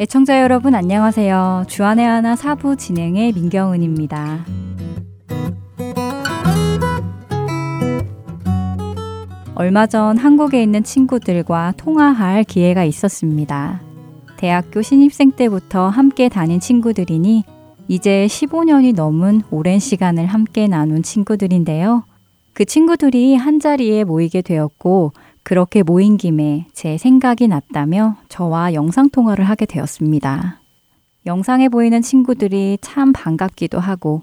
애청자 여러분 안녕하세요. 주안의 하나 사부 진행의 민경은입니다. 얼마 전 한국에 있는 친구들과 통화할 기회가 있었습니다. 대학교 신입생 때부터 함께 다닌 친구들이니 이제 15년이 넘은 오랜 시간을 함께 나눈 친구들인데요. 그 친구들이 한 자리에 모이게 되었고 그렇게 모인 김에 제 생각이 났다며 저와 영상통화를 하게 되었습니다. 영상에 보이는 친구들이 참 반갑기도 하고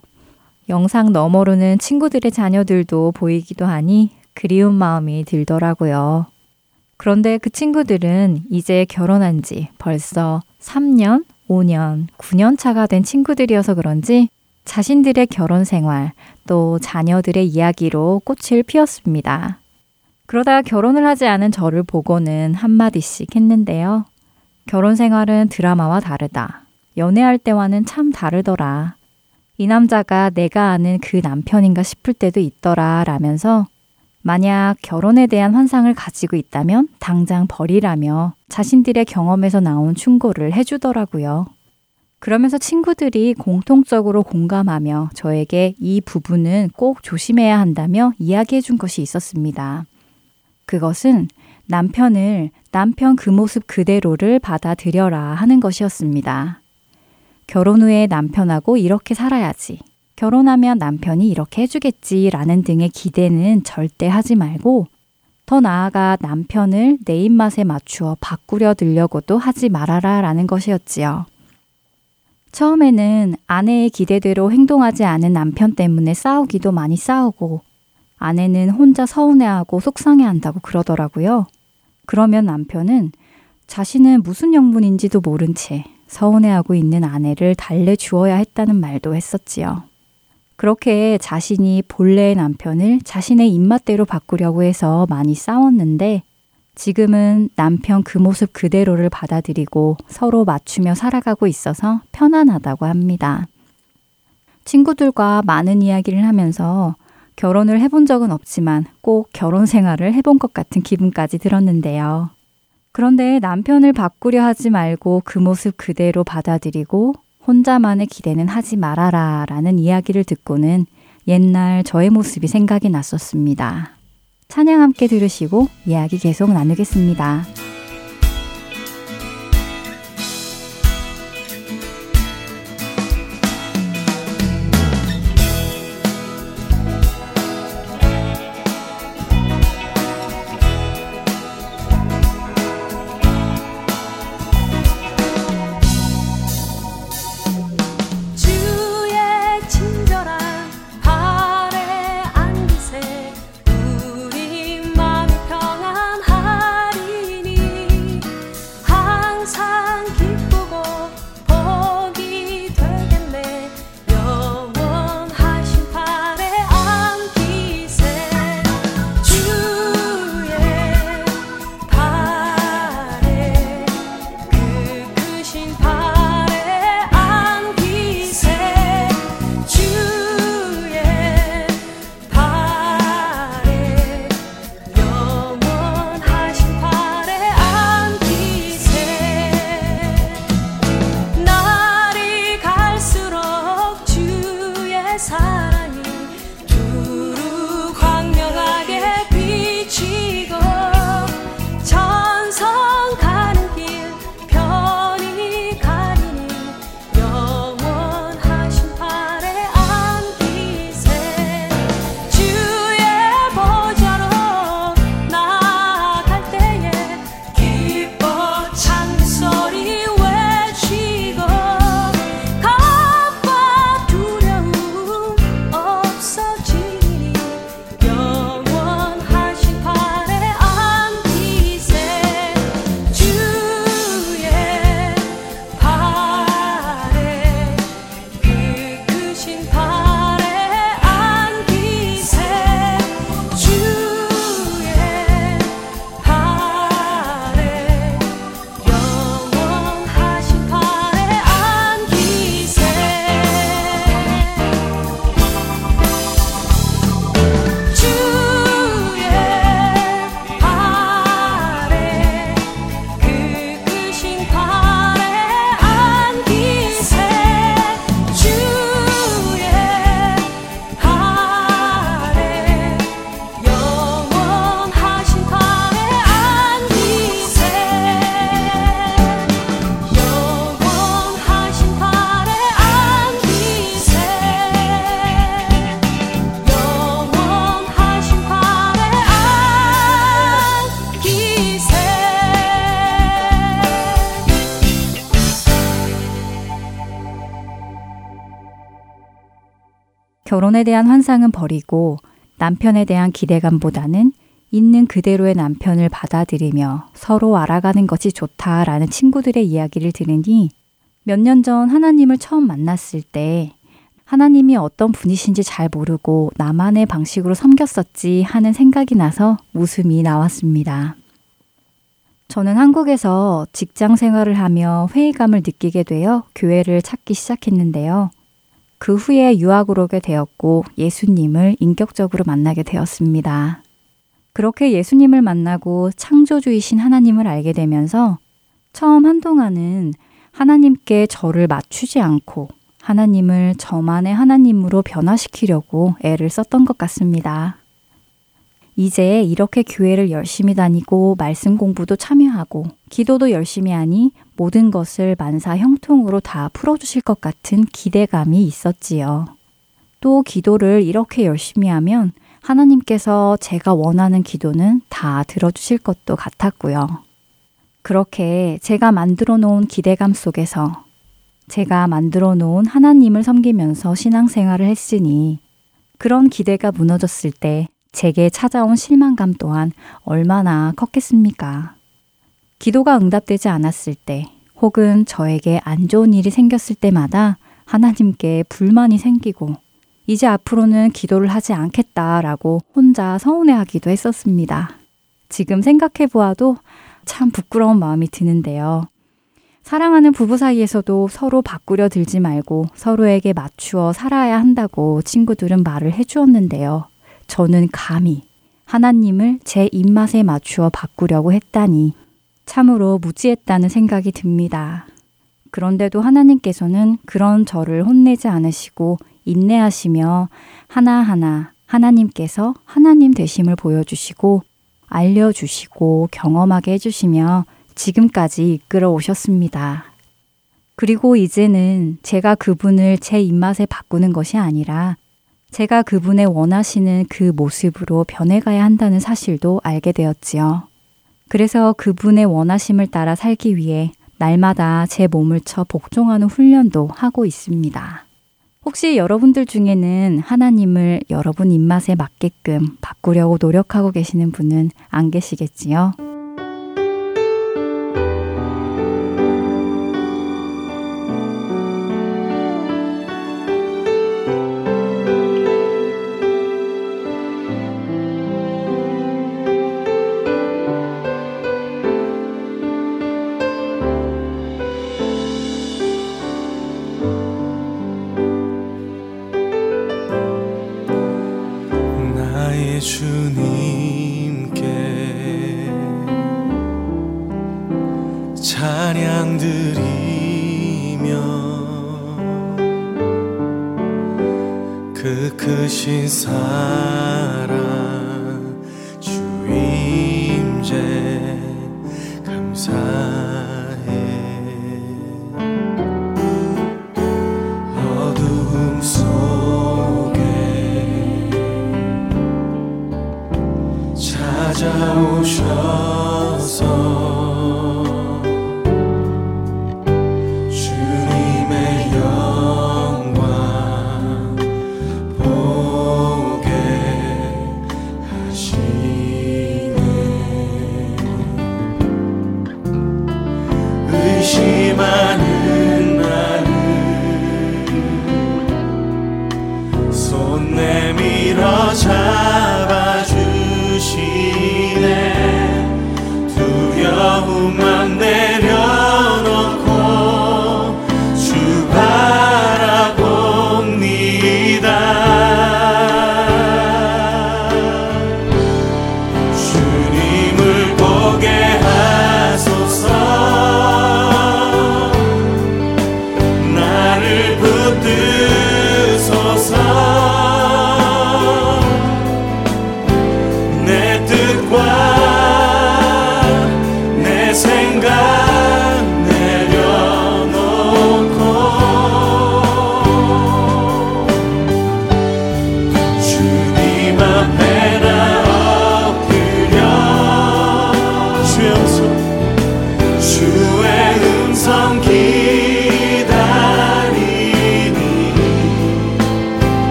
영상 너머로는 친구들의 자녀들도 보이기도 하니 그리운 마음이 들더라고요. 그런데 그 친구들은 이제 결혼한 지 벌써 3년, 5년, 9년 차가 된 친구들이어서 그런지 자신들의 결혼 생활, 또 자녀들의 이야기로 꽃을 피웠습니다. 그러다 결혼을 하지 않은 저를 보고는 한마디씩 했는데요. 결혼 생활은 드라마와 다르다. 연애할 때와는 참 다르더라. 이 남자가 내가 아는 그 남편인가 싶을 때도 있더라 라면서 만약 결혼에 대한 환상을 가지고 있다면 당장 버리라며 자신들의 경험에서 나온 충고를 해주더라고요. 그러면서 친구들이 공통적으로 공감하며 저에게 이 부분은 꼭 조심해야 한다며 이야기해 준 것이 있었습니다. 그것은 남편을 남편 그 모습 그대로를 받아들여라 하는 것이었습니다. 결혼 후에 남편하고 이렇게 살아야지. 결혼하면 남편이 이렇게 해주겠지 라는 등의 기대는 절대 하지 말고 더 나아가 남편을 내 입맛에 맞추어 바꾸려 들려고도 하지 말아라 라는 것이었지요. 처음에는 아내의 기대대로 행동하지 않은 남편 때문에 싸우기도 많이 싸우고 아내는 혼자 서운해하고 속상해한다고 그러더라고요. 그러면 남편은 자신은 무슨 영문인지도 모른 채 서운해하고 있는 아내를 달래주어야 했다는 말도 했었지요. 그렇게 자신이 본래의 남편을 자신의 입맛대로 바꾸려고 해서 많이 싸웠는데 지금은 남편 그 모습 그대로를 받아들이고 서로 맞추며 살아가고 있어서 편안하다고 합니다. 친구들과 많은 이야기를 하면서 결혼을 해본 적은 없지만 꼭 결혼 생활을 해본 것 같은 기분까지 들었는데요. 그런데 남편을 바꾸려 하지 말고 그 모습 그대로 받아들이고 혼자만의 기대는 하지 말아라 라는 이야기를 듣고는 옛날 저의 모습이 생각이 났었습니다. 찬양 함께 들으시고 이야기 계속 나누겠습니다. 결혼에 대한 환상은 버리고 남편에 대한 기대감보다는 있는 그대로의 남편을 받아들이며 서로 알아가는 것이 좋다라는 친구들의 이야기를 들으니 몇 년 전 하나님을 처음 만났을 때 하나님이 어떤 분이신지 잘 모르고 나만의 방식으로 섬겼었지 하는 생각이 나서 웃음이 나왔습니다. 저는 한국에서 직장 생활을 하며 회의감을 느끼게 되어 교회를 찾기 시작했는데요. 그 후에 유학으로 오게 되었고 예수님을 인격적으로 만나게 되었습니다. 그렇게 예수님을 만나고 창조주이신 하나님을 알게 되면서 처음 한동안은 하나님께 저를 맞추지 않고 하나님을 저만의 하나님으로 변화시키려고 애를 썼던 것 같습니다. 이제 이렇게 교회를 열심히 다니고 말씀 공부도 참여하고 기도도 열심히 하니 모든 것을 만사 형통으로 다 풀어주실 것 같은 기대감이 있었지요. 또 기도를 이렇게 열심히 하면 하나님께서 제가 원하는 기도는 다 들어주실 것도 같았고요. 그렇게 제가 만들어 놓은 기대감 속에서 제가 만들어 놓은 하나님을 섬기면서 신앙생활을 했으니 그런 기대가 무너졌을 때 제게 찾아온 실망감 또한 얼마나 컸겠습니까? 기도가 응답되지 않았을 때 혹은 저에게 안 좋은 일이 생겼을 때마다 하나님께 불만이 생기고 이제 앞으로는 기도를 하지 않겠다라고 혼자 서운해하기도 했었습니다. 지금 생각해 보아도 참 부끄러운 마음이 드는데요. 사랑하는 부부 사이에서도 서로 바꾸려 들지 말고 서로에게 맞추어 살아야 한다고 친구들은 말을 해주었는데요. 저는 감히 하나님을 제 입맛에 맞추어 바꾸려고 했다니 참으로 무지했다는 생각이 듭니다. 그런데도 하나님께서는 그런 저를 혼내지 않으시고 인내하시며 하나하나 하나님께서 하나님 되심을 보여주시고 알려주시고 경험하게 해주시며 지금까지 이끌어 오셨습니다. 그리고 이제는 제가 그분을 제 입맛에 바꾸는 것이 아니라 제가 그분의 원하시는 그 모습으로 변해가야 한다는 사실도 알게 되었지요. 그래서 그분의 원하심을 따라 살기 위해 날마다 제 몸을 쳐 복종하는 훈련도 하고 있습니다. 혹시 여러분들 중에는 하나님을 여러분 입맛에 맞게끔 바꾸려고 노력하고 계시는 분은 안 계시겠지요?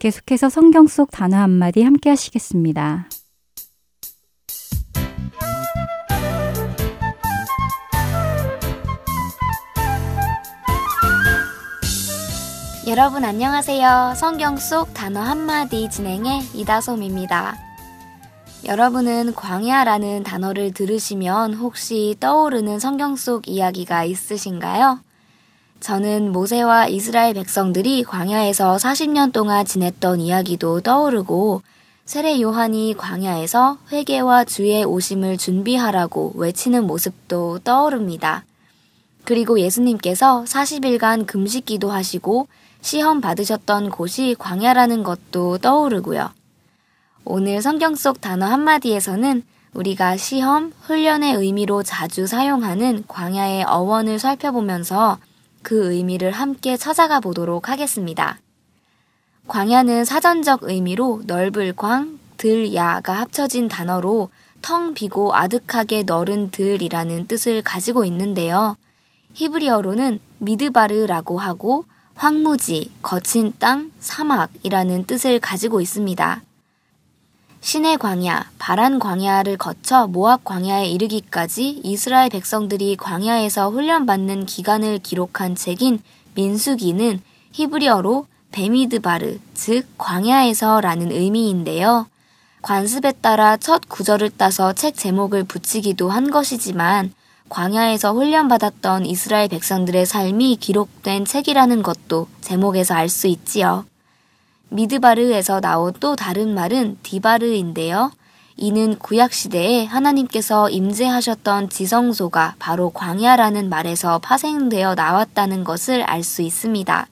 계속해서 성경 속 단어 한마디 함께 하시겠습니다. 여러분 안녕하세요. 성경 속 단어 한마디 진행의 이다솜입니다. 여러분은 광야라는 단어를 들으시면 혹시 떠오르는 성경 속 이야기가 있으신가요? 저는 모세와 이스라엘 백성들이 광야에서 40년 동안 지냈던 이야기도 떠오르고 세례 요한이 광야에서 회개와 주의 오심을 준비하라고 외치는 모습도 떠오릅니다. 그리고 예수님께서 40일간 금식 기도하시고 시험 받으셨던 곳이 광야라는 것도 떠오르고요. 오늘 성경 속 단어 한마디에서는 우리가 시험, 훈련의 의미로 자주 사용하는 광야의 어원을 살펴보면서 그 의미를 함께 찾아가 보도록 하겠습니다. 광야는 사전적 의미로 넓을 광, 들, 야가 합쳐진 단어로 텅 비고 아득하게 너른 들이라는 뜻을 가지고 있는데요. 히브리어로는 미드바르라고 하고 황무지, 거친 땅, 사막이라는 뜻을 가지고 있습니다. 신의 광야, 바란 광야를 거쳐 모압 광야에 이르기까지 이스라엘 백성들이 광야에서 훈련받는 기간을 기록한 책인 민수기는 히브리어로 베미드바르, 즉 광야에서라는 의미인데요. 관습에 따라 첫 구절을 따서 책 제목을 붙이기도 한 것이지만 광야에서 훈련받았던 이스라엘 백성들의 삶이 기록된 책이라는 것도 제목에서 알 수 있지요. 미드바르에서 나온 또 다른 말은 디바르인데요. 이는 구약 시대에 하나님께서 임재하셨던 지성소가 바로 광야라는 말에서 파생되어 나왔다는 것을 알 수 있습니다.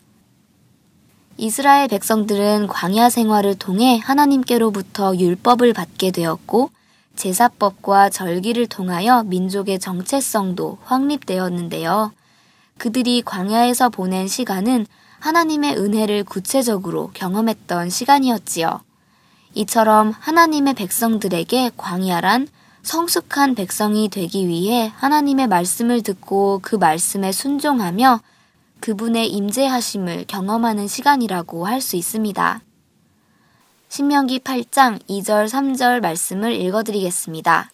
이스라엘 백성들은 광야 생활을 통해 하나님께로부터 율법을 받게 되었고 제사법과 절기를 통하여 민족의 정체성도 확립되었는데요. 그들이 광야에서 보낸 시간은 하나님의 은혜를 구체적으로 경험했던 시간이었지요. 이처럼 하나님의 백성들에게 광야란 성숙한 백성이 되기 위해 하나님의 말씀을 듣고 그 말씀에 순종하며 그분의 임재하심을 경험하는 시간이라고 할 수 있습니다. 신명기 8장 2절 3절 말씀을 읽어드리겠습니다.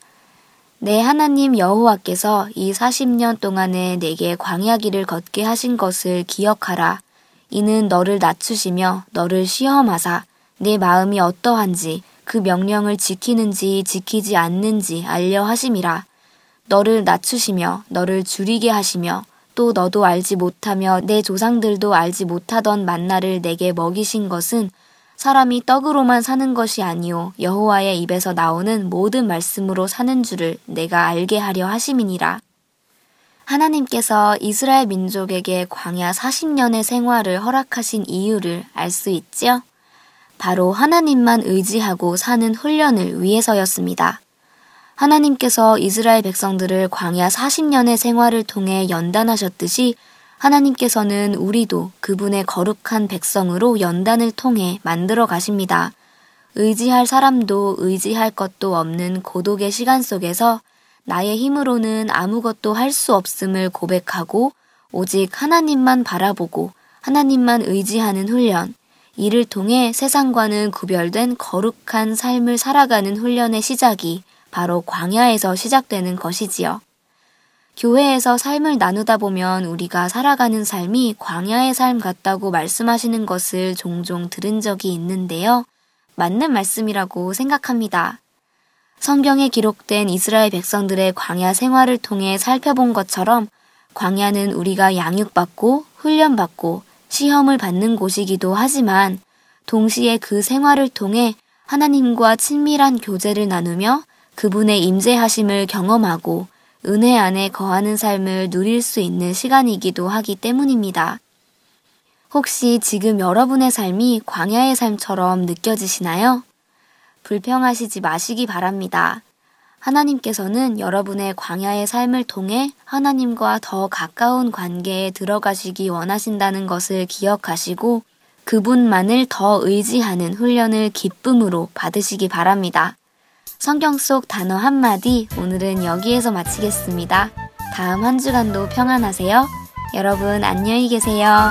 내 하나님 여호와께서 이 40년 동안에 내게 광야길을 걷게 하신 것을 기억하라. 이는 너를 낮추시며 너를 시험하사 내 마음이 어떠한지 그 명령을 지키는지 지키지 않는지 알려 하심이라. 너를 낮추시며 너를 줄이게 하시며 또 너도 알지 못하며 내 조상들도 알지 못하던 만나를 내게 먹이신 것은 사람이 떡으로만 사는 것이 아니요 여호와의 입에서 나오는 모든 말씀으로 사는 줄을 내가 알게 하려 하심이니라. 하나님께서 이스라엘 민족에게 광야 40년의 생활을 허락하신 이유를 알 수 있지요? 바로 하나님만 의지하고 사는 훈련을 위해서였습니다. 하나님께서 이스라엘 백성들을 광야 40년의 생활을 통해 연단하셨듯이 하나님께서는 우리도 그분의 거룩한 백성으로 연단을 통해 만들어 가십니다. 의지할 사람도 의지할 것도 없는 고독의 시간 속에서 나의 힘으로는 아무것도 할 수 없음을 고백하고 오직 하나님만 바라보고 하나님만 의지하는 훈련, 이를 통해 세상과는 구별된 거룩한 삶을 살아가는 훈련의 시작이 바로 광야에서 시작되는 것이지요. 교회에서 삶을 나누다 보면 우리가 살아가는 삶이 광야의 삶 같다고 말씀하시는 것을 종종 들은 적이 있는데요. 맞는 말씀이라고 생각합니다. 성경에 기록된 이스라엘 백성들의 광야 생활을 통해 살펴본 것처럼 광야는 우리가 양육받고 훈련받고 시험을 받는 곳이기도 하지만 동시에 그 생활을 통해 하나님과 친밀한 교제를 나누며 그분의 임재하심을 경험하고 은혜 안에 거하는 삶을 누릴 수 있는 시간이기도 하기 때문입니다. 혹시 지금 여러분의 삶이 광야의 삶처럼 느껴지시나요? 불평하시지 마시기 바랍니다. 하나님께서는 여러분의 광야의 삶을 통해 하나님과 더 가까운 관계에 들어가시기 원하신다는 것을 기억하시고 그분만을 더 의지하는 훈련을 기쁨으로 받으시기 바랍니다. 성경 속 단어 한마디 오늘은 여기에서 마치겠습니다. 다음 한 주간도 평안하세요. 여러분 안녕히 계세요.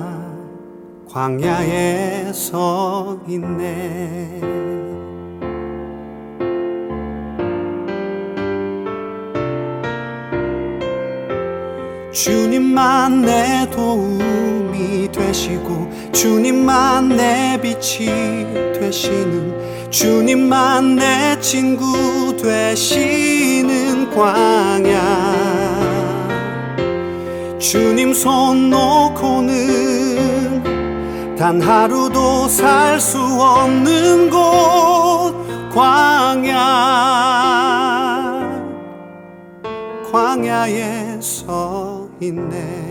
광야에 서 있네. 주님만 내 도움이 되시고 주님만 내 빛이 되시는 주님만 내 친구 되시는 광야. 주님 손 놓고는 단 하루도 살 수 없는 곳 광야. 광야에 서 있네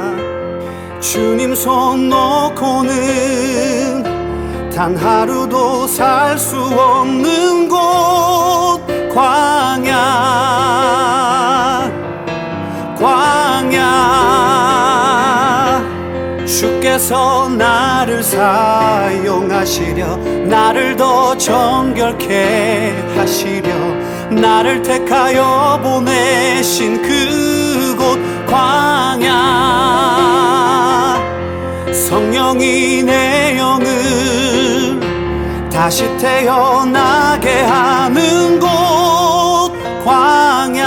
주님 손 놓고는 단 하루도 살 수 없는 곳 광야. 광야. 주께서 나를 사용하시려 나를 더 정결케 하시려 나를 택하여 보내신 그곳 광야 성령이 내 영을 다시 태어나게 하는 곳 광야.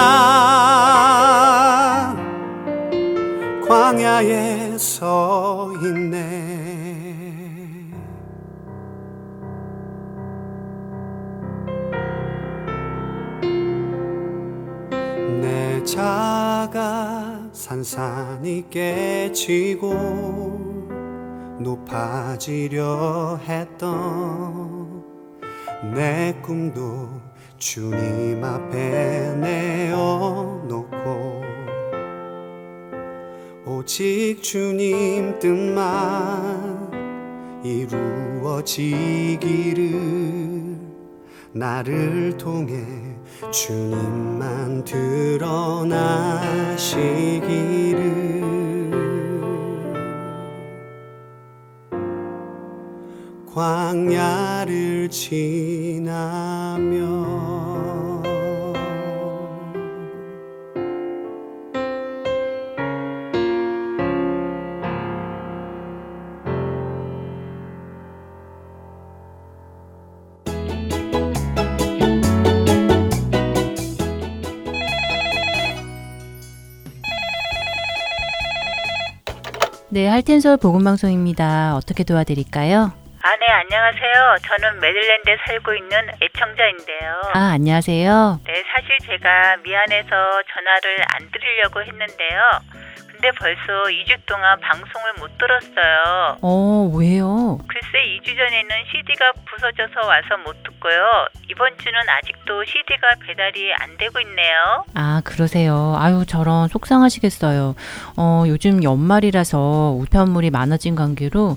광야에 서 있네. 내 자가 산산이 깨지고 높아지려 했던 내 꿈도 주님 앞에 내어놓고 오직 주님 뜻만 이루어지기를 나를 통해 주님만 드러나시기를 광야를 지나며 네, 할텐서울 복음방송입니다. 어떻게 도와드릴까요? 아, 네, 안녕하세요. 저는 메릴랜드에 살고 있는 애청자인데요. 아, 안녕하세요. 네, 사실 제가 미안해서 전화를 안 드리려고 했는데요. 근데 벌써 2주 동안 방송을 못 들었어요. 어, 왜요? 글쎄 2주 전에는 CD가 부서져서 와서 못 듣고요. 이번 주는 아직도 CD가 배달이 안 되고 있네요. 아, 그러세요. 아유, 저런 속상하시겠어요. 어, 요즘 연말이라서 우편물이 많아진 관계로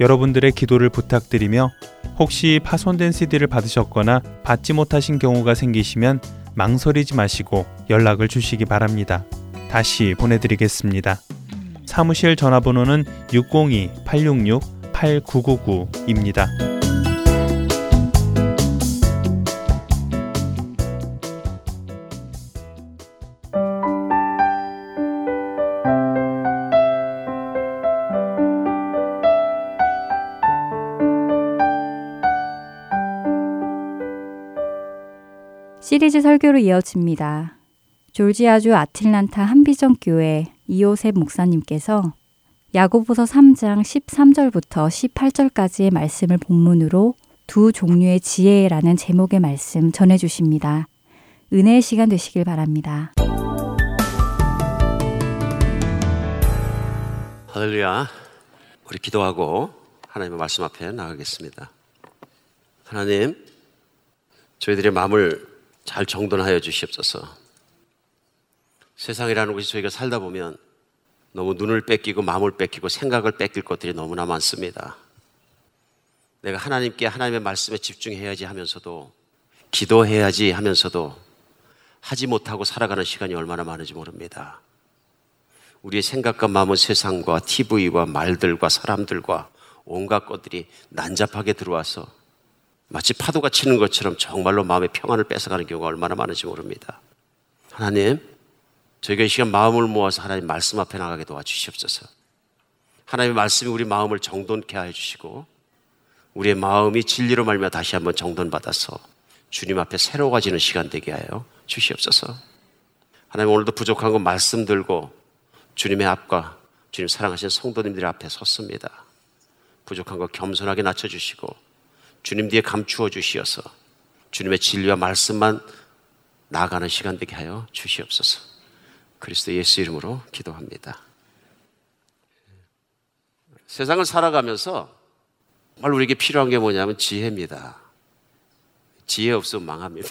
여러분들의 기도를 부탁드리며 혹시 파손된 CD를 받으셨거나 받지 못하신 경우가 생기시면 망설이지 마시고 연락을 주시기 바랍니다. 다시 보내드리겠습니다. 사무실 전화번호는 602-866-8999입니다. 시리즈 설교로 이어집니다. 졸지아주 아틀란타 한비전 교회 이호셉 목사님께서 야고보서 3장 13절부터 18절까지의 말씀을 본문으로 두 종류의 지혜라는 제목의 말씀 전해 주십니다. 은혜의 시간 되시길 바랍니다. 할렐루야. 우리 기도하고 하나님의 말씀 앞에 나가겠습니다. 하나님, 저희들의 마음을 잘 정돈하여 주시옵소서. 세상이라는 곳이 저희가 살다 보면 너무 눈을 뺏기고 마음을 뺏기고 생각을 뺏길 것들이 너무나 많습니다. 내가 하나님께 하나님의 말씀에 집중해야지 하면서도 기도해야지 하면서도 하지 못하고 살아가는 시간이 얼마나 많은지 모릅니다. 우리의 생각과 마음은 세상과 TV와 말들과 사람들과 온갖 것들이 난잡하게 들어와서 마치 파도가 치는 것처럼 정말로 마음의 평안을 뺏어가는 경우가 얼마나 많은지 모릅니다. 하나님, 저희가 이 시간 마음을 모아서 하나님 말씀 앞에 나가게 도와주시옵소서. 하나님의 말씀이 우리 마음을 정돈케 하여 주시고 우리의 마음이 진리로 말며 다시 한번 정돈받아서 주님 앞에 새로워지는 시간 되게 하여 주시옵소서. 하나님 오늘도 부족한 것 말씀 들고 주님의 앞과 주님 사랑하신 성도님들 앞에 섰습니다. 부족한 것 겸손하게 낮춰주시고 주님 뒤에 감추어 주시어서 주님의 진리와 말씀만 나아가는 시간 되게 하여 주시옵소서. 그리스도 예수 이름으로 기도합니다. 세상을 살아가면서 정말 우리에게 필요한 게 뭐냐면 지혜입니다. 지혜 없으면 망합니다.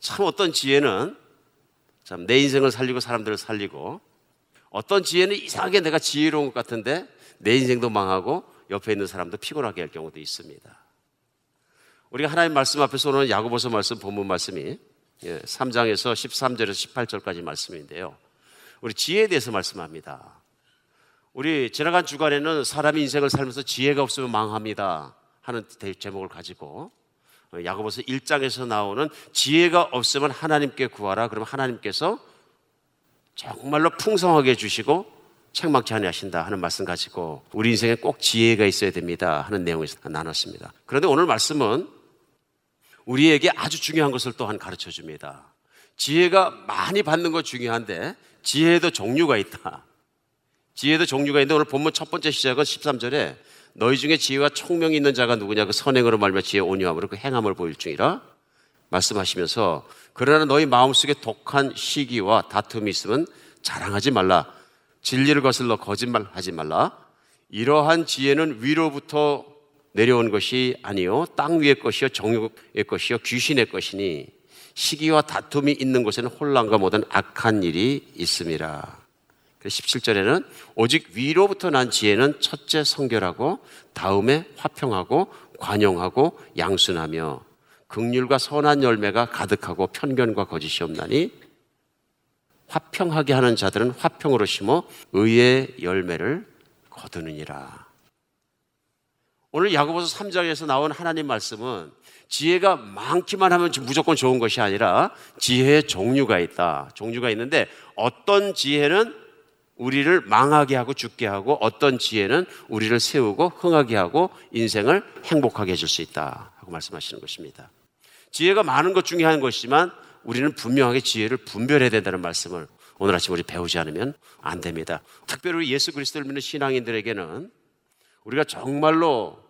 참 어떤 지혜는 참 내 인생을 살리고 사람들을 살리고 어떤 지혜는 이상하게 내가 지혜로운 것 같은데 내 인생도 망하고 옆에 있는 사람도 피곤하게 할 경우도 있습니다. 우리가 하나님 말씀 앞에서 오늘 야고보서 말씀 본문 말씀이 3장에서 13절에서 18절까지 말씀인데요. 우리 지혜에 대해서 말씀합니다. 우리 지나간 주간에는 사람이 인생을 살면서 지혜가 없으면 망합니다 하는 제목을 가지고 야고보서 1장에서 나오는 지혜가 없으면 하나님께 구하라. 그러면 하나님께서 정말로 풍성하게 해주시고 책망치 아니하신다 하는 말씀 가지고 우리 인생에 꼭 지혜가 있어야 됩니다 하는 내용을 나눴습니다. 그런데 오늘 말씀은 우리에게 아주 중요한 것을 또한 가르쳐 줍니다. 지혜가 많이 받는 거 중요한데 지혜에도 종류가 있다. 지혜도 종류가 있는데 오늘 본문 첫 번째 시작은 13절에 너희 중에 지혜와 총명이 있는 자가 누구냐 그 선행으로 말며 지혜 온유함으로 그 행함을 보일 중이라 말씀하시면서 그러나 너희 마음속에 독한 시기와 다툼이 있으면 자랑하지 말라 진리를 거슬러 거짓말하지 말라. 이러한 지혜는 위로부터 내려온 것이 아니요 땅 위의 것이요 정욕의 것이요 귀신의 것이니 시기와 다툼이 있는 곳에는 혼란과 모든 악한 일이 있음이라. 17절에는 오직 위로부터 난 지혜는 첫째 성결하고 다음에 화평하고 관용하고 양순하며 극률과 선한 열매가 가득하고 편견과 거짓이 없나니 화평하게 하는 자들은 화평으로 심어 의의 열매를 거두느니라. 오늘 야고보서 3장에서 나온 하나님 말씀은 지혜가 많기만 하면 무조건 좋은 것이 아니라 지혜의 종류가 있다. 종류가 있는데 어떤 지혜는 우리를 망하게 하고 죽게 하고 어떤 지혜는 우리를 세우고 흥하게 하고 인생을 행복하게 해줄 수 있다. 하고 말씀하시는 것입니다. 지혜가 많은 것 중에 한 것이지만 우리는 분명하게 지혜를 분별해야 된다는 말씀을 오늘 아침 우리 배우지 않으면 안 됩니다. 특별히 예수 그리스도를 믿는 신앙인들에게는 우리가 정말로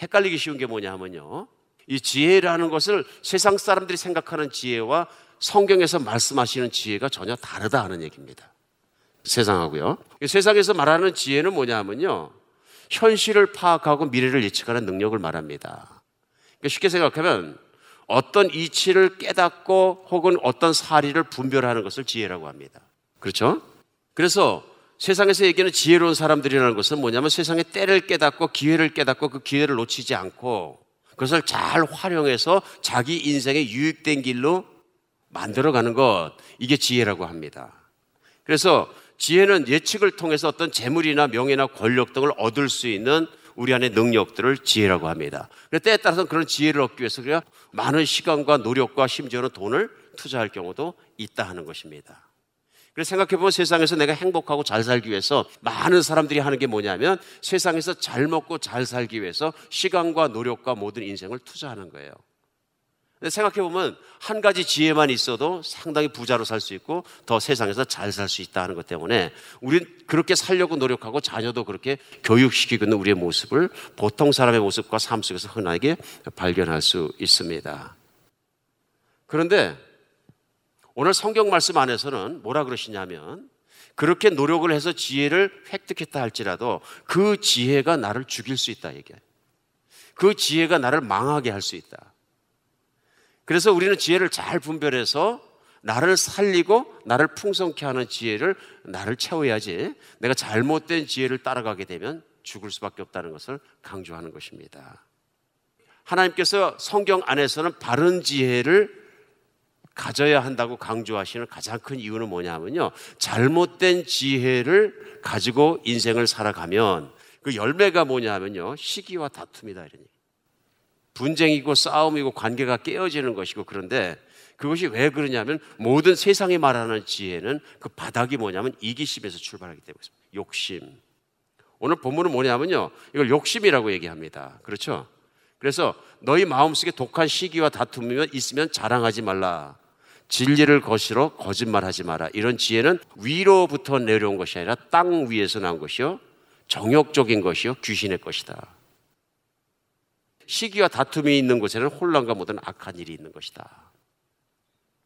헷갈리기 쉬운 게 뭐냐 하면요. 이 지혜라는 것을 세상 사람들이 생각하는 지혜와 성경에서 말씀하시는 지혜가 전혀 다르다 하는 얘기입니다. 세상하고요. 세상에서 말하는 지혜는 뭐냐 하면요. 현실을 파악하고 미래를 예측하는 능력을 말합니다. 그러니까 쉽게 생각하면 어떤 이치를 깨닫고 혹은 어떤 사리를 분별하는 것을 지혜라고 합니다. 그렇죠? 그래서 세상에서 얘기하는 지혜로운 사람들이라는 것은 뭐냐면 세상의 때를 깨닫고 기회를 깨닫고 그 기회를 놓치지 않고 그것을 잘 활용해서 자기 인생에 유익된 길로 만들어가는 것 이게 지혜라고 합니다. 그래서 지혜는 예측을 통해서 어떤 재물이나 명예나 권력 등을 얻을 수 있는 우리 안의 능력들을 지혜라고 합니다. 때에 따라서는 그런 지혜를 얻기 위해서 그래 많은 시간과 노력과 심지어는 돈을 투자할 경우도 있다 하는 것입니다. 그래서 생각해보면 세상에서 내가 행복하고 잘 살기 위해서 많은 사람들이 하는 게 뭐냐면 세상에서 잘 먹고 잘 살기 위해서 시간과 노력과 모든 인생을 투자하는 거예요. 생각해보면 한 가지 지혜만 있어도 상당히 부자로 살 수 있고 더 세상에서 잘 살 수 있다 하는 것 때문에 우린 그렇게 살려고 노력하고 자녀도 그렇게 교육시키고 있는 우리의 모습을 보통 사람의 모습과 삶 속에서 흔하게 발견할 수 있습니다. 그런데 오늘 성경 말씀 안에서는 뭐라 그러시냐면 그렇게 노력을 해서 지혜를 획득했다 할지라도 그 지혜가 나를 죽일 수 있다 얘기해요. 그 지혜가 나를 망하게 할 수 있다. 그래서 우리는 지혜를 잘 분별해서 나를 살리고 나를 풍성케 하는 지혜를 나를 채워야지 내가 잘못된 지혜를 따라가게 되면 죽을 수밖에 없다는 것을 강조하는 것입니다. 하나님께서 성경 안에서는 바른 지혜를 가져야 한다고 강조하시는 가장 큰 이유는 뭐냐면요. 잘못된 지혜를 가지고 인생을 살아가면 그 열매가 뭐냐면요. 시기와 다툼이다 이러니. 분쟁이고 싸움이고 관계가 깨어지는 것이고 그런데 그것이 왜 그러냐면 모든 세상이 말하는 지혜는 그 바닥이 뭐냐면 이기심에서 출발하기 때문에 욕심. 오늘 본문은 뭐냐면요. 이걸 욕심이라고 얘기합니다. 그렇죠? 그래서 너희 마음속에 독한 시기와 다툼이면 있으면 자랑하지 말라. 진리를 거시러 거짓말하지 마라. 이런 지혜는 위로부터 내려온 것이 아니라 땅 위에서 나온 것이요. 정욕적인 것이요. 귀신의 것이다. 시기와 다툼이 있는 곳에는 혼란과 모든 악한 일이 있는 것이다.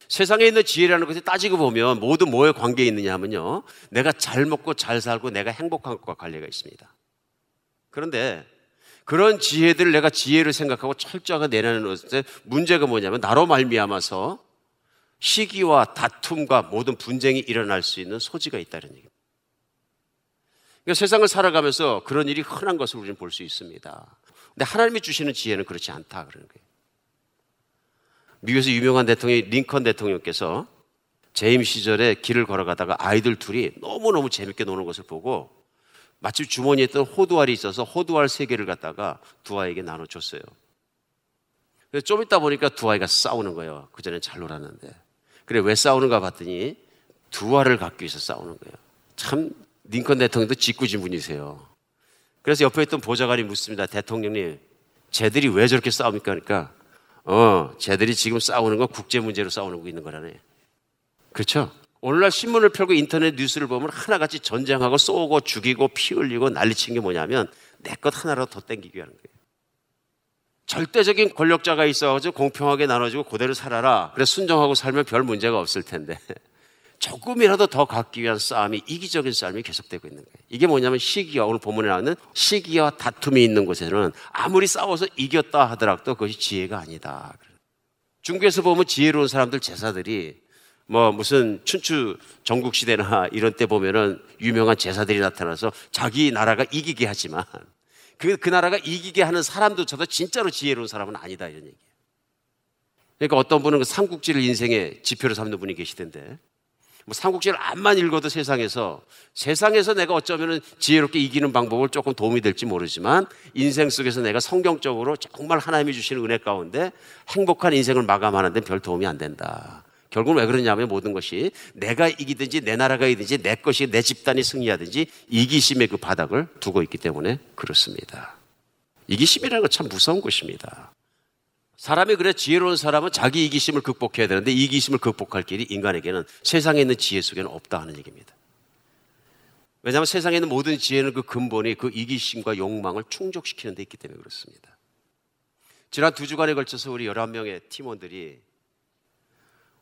세상에 있는 지혜라는 것을 따지고 보면 모두 뭐에 관계에 있느냐 하면요. 내가 잘 먹고 잘 살고 내가 행복한 것과 관계가 있습니다. 그런데 그런 지혜들을 내가 지혜를 생각하고 철저하게 내려는 것에 문제가 뭐냐면 나로 말미암아서 시기와 다툼과 모든 분쟁이 일어날 수 있는 소지가 있다는 얘기입니다. 그러니까 세상을 살아가면서 그런 일이 흔한 것을 우리는 볼 수 있습니다. 근데 하나님이 주시는 지혜는 그렇지 않다 그러는 거예요. 미국에서 유명한 대통령이 링컨 대통령께서 재임 시절에 길을 걸어가다가 아이들 둘이 너무너무 재밌게 노는 것을 보고 마침 주머니에 있던 호두알이 있어서 호두알 세 개를 갖다가 두 아이에게 나눠줬어요. 그래서 좀 있다 보니까 두 아이가 싸우는 거예요. 그전엔 잘 놀았는데. 그래, 왜 싸우는가 봤더니 두 알을 갖기 위해서 싸우는 거예요. 참, 링컨 대통령도 짓궂은 분이세요. 그래서 옆에 있던 보좌관이 묻습니다. 대통령님, 쟤들이 왜 저렇게 싸웁니까? 그러니까, 어, 쟤들이 지금 싸우는 건 국제 문제로 싸우고 있는 거라네. 그렇죠? 오늘날 신문을 펴고 인터넷 뉴스를 보면 하나같이 전쟁하고 쏘고 죽이고 피 흘리고 난리친 게 뭐냐면 내 것 하나라도 더 땡기기 위한 거예요. 절대적인 권력자가 있어가지고 공평하게 나눠주고 그대로 살아라. 그래 순종하고 살면 별 문제가 없을 텐데 조금이라도 더 갖기 위한 싸움이 이기적인 싸움이 계속되고 있는 거예요. 이게 뭐냐면 시기와 오늘 본문에 나오는 시기와 다툼이 있는 곳에는 아무리 싸워서 이겼다 하더라도 그것이 지혜가 아니다. 중국에서 보면 지혜로운 사람들 제사들이 뭐 무슨 춘추 전국 시대나 이런 때 보면은 유명한 제사들이 나타나서 자기 나라가 이기게 하지만 그, 그 나라가 이기게 하는 사람도저도 진짜로 지혜로운 사람은 아니다 이런 얘기예요. 그러니까 어떤 분은 그 삼국지를 인생의 지표로 삼는 분이 계시던데 뭐 삼국지를 암만 읽어도 세상에서 세상에서 내가 어쩌면 지혜롭게 이기는 방법을 조금 도움이 될지 모르지만 인생 속에서 내가 성경적으로 정말 하나님이 주시는 은혜 가운데 행복한 인생을 마감하는 데는 별 도움이 안 된다. 결국은 왜 그러냐면 모든 것이 내가 이기든지 내 나라가 이기든지 내 것이 내 집단이 승리하든지 이기심의 그 바닥을 두고 있기 때문에 그렇습니다. 이기심이라는 건 참 무서운 것입니다. 사람이 그래 지혜로운 사람은 자기 이기심을 극복해야 되는데 이기심을 극복할 길이 인간에게는 세상에 있는 지혜 속에는 없다 하는 얘기입니다. 왜냐하면 세상에 있는 모든 지혜는 그 근본이 그 이기심과 욕망을 충족시키는 데 있기 때문에 그렇습니다. 지난 두 주간에 걸쳐서 우리 11명의 팀원들이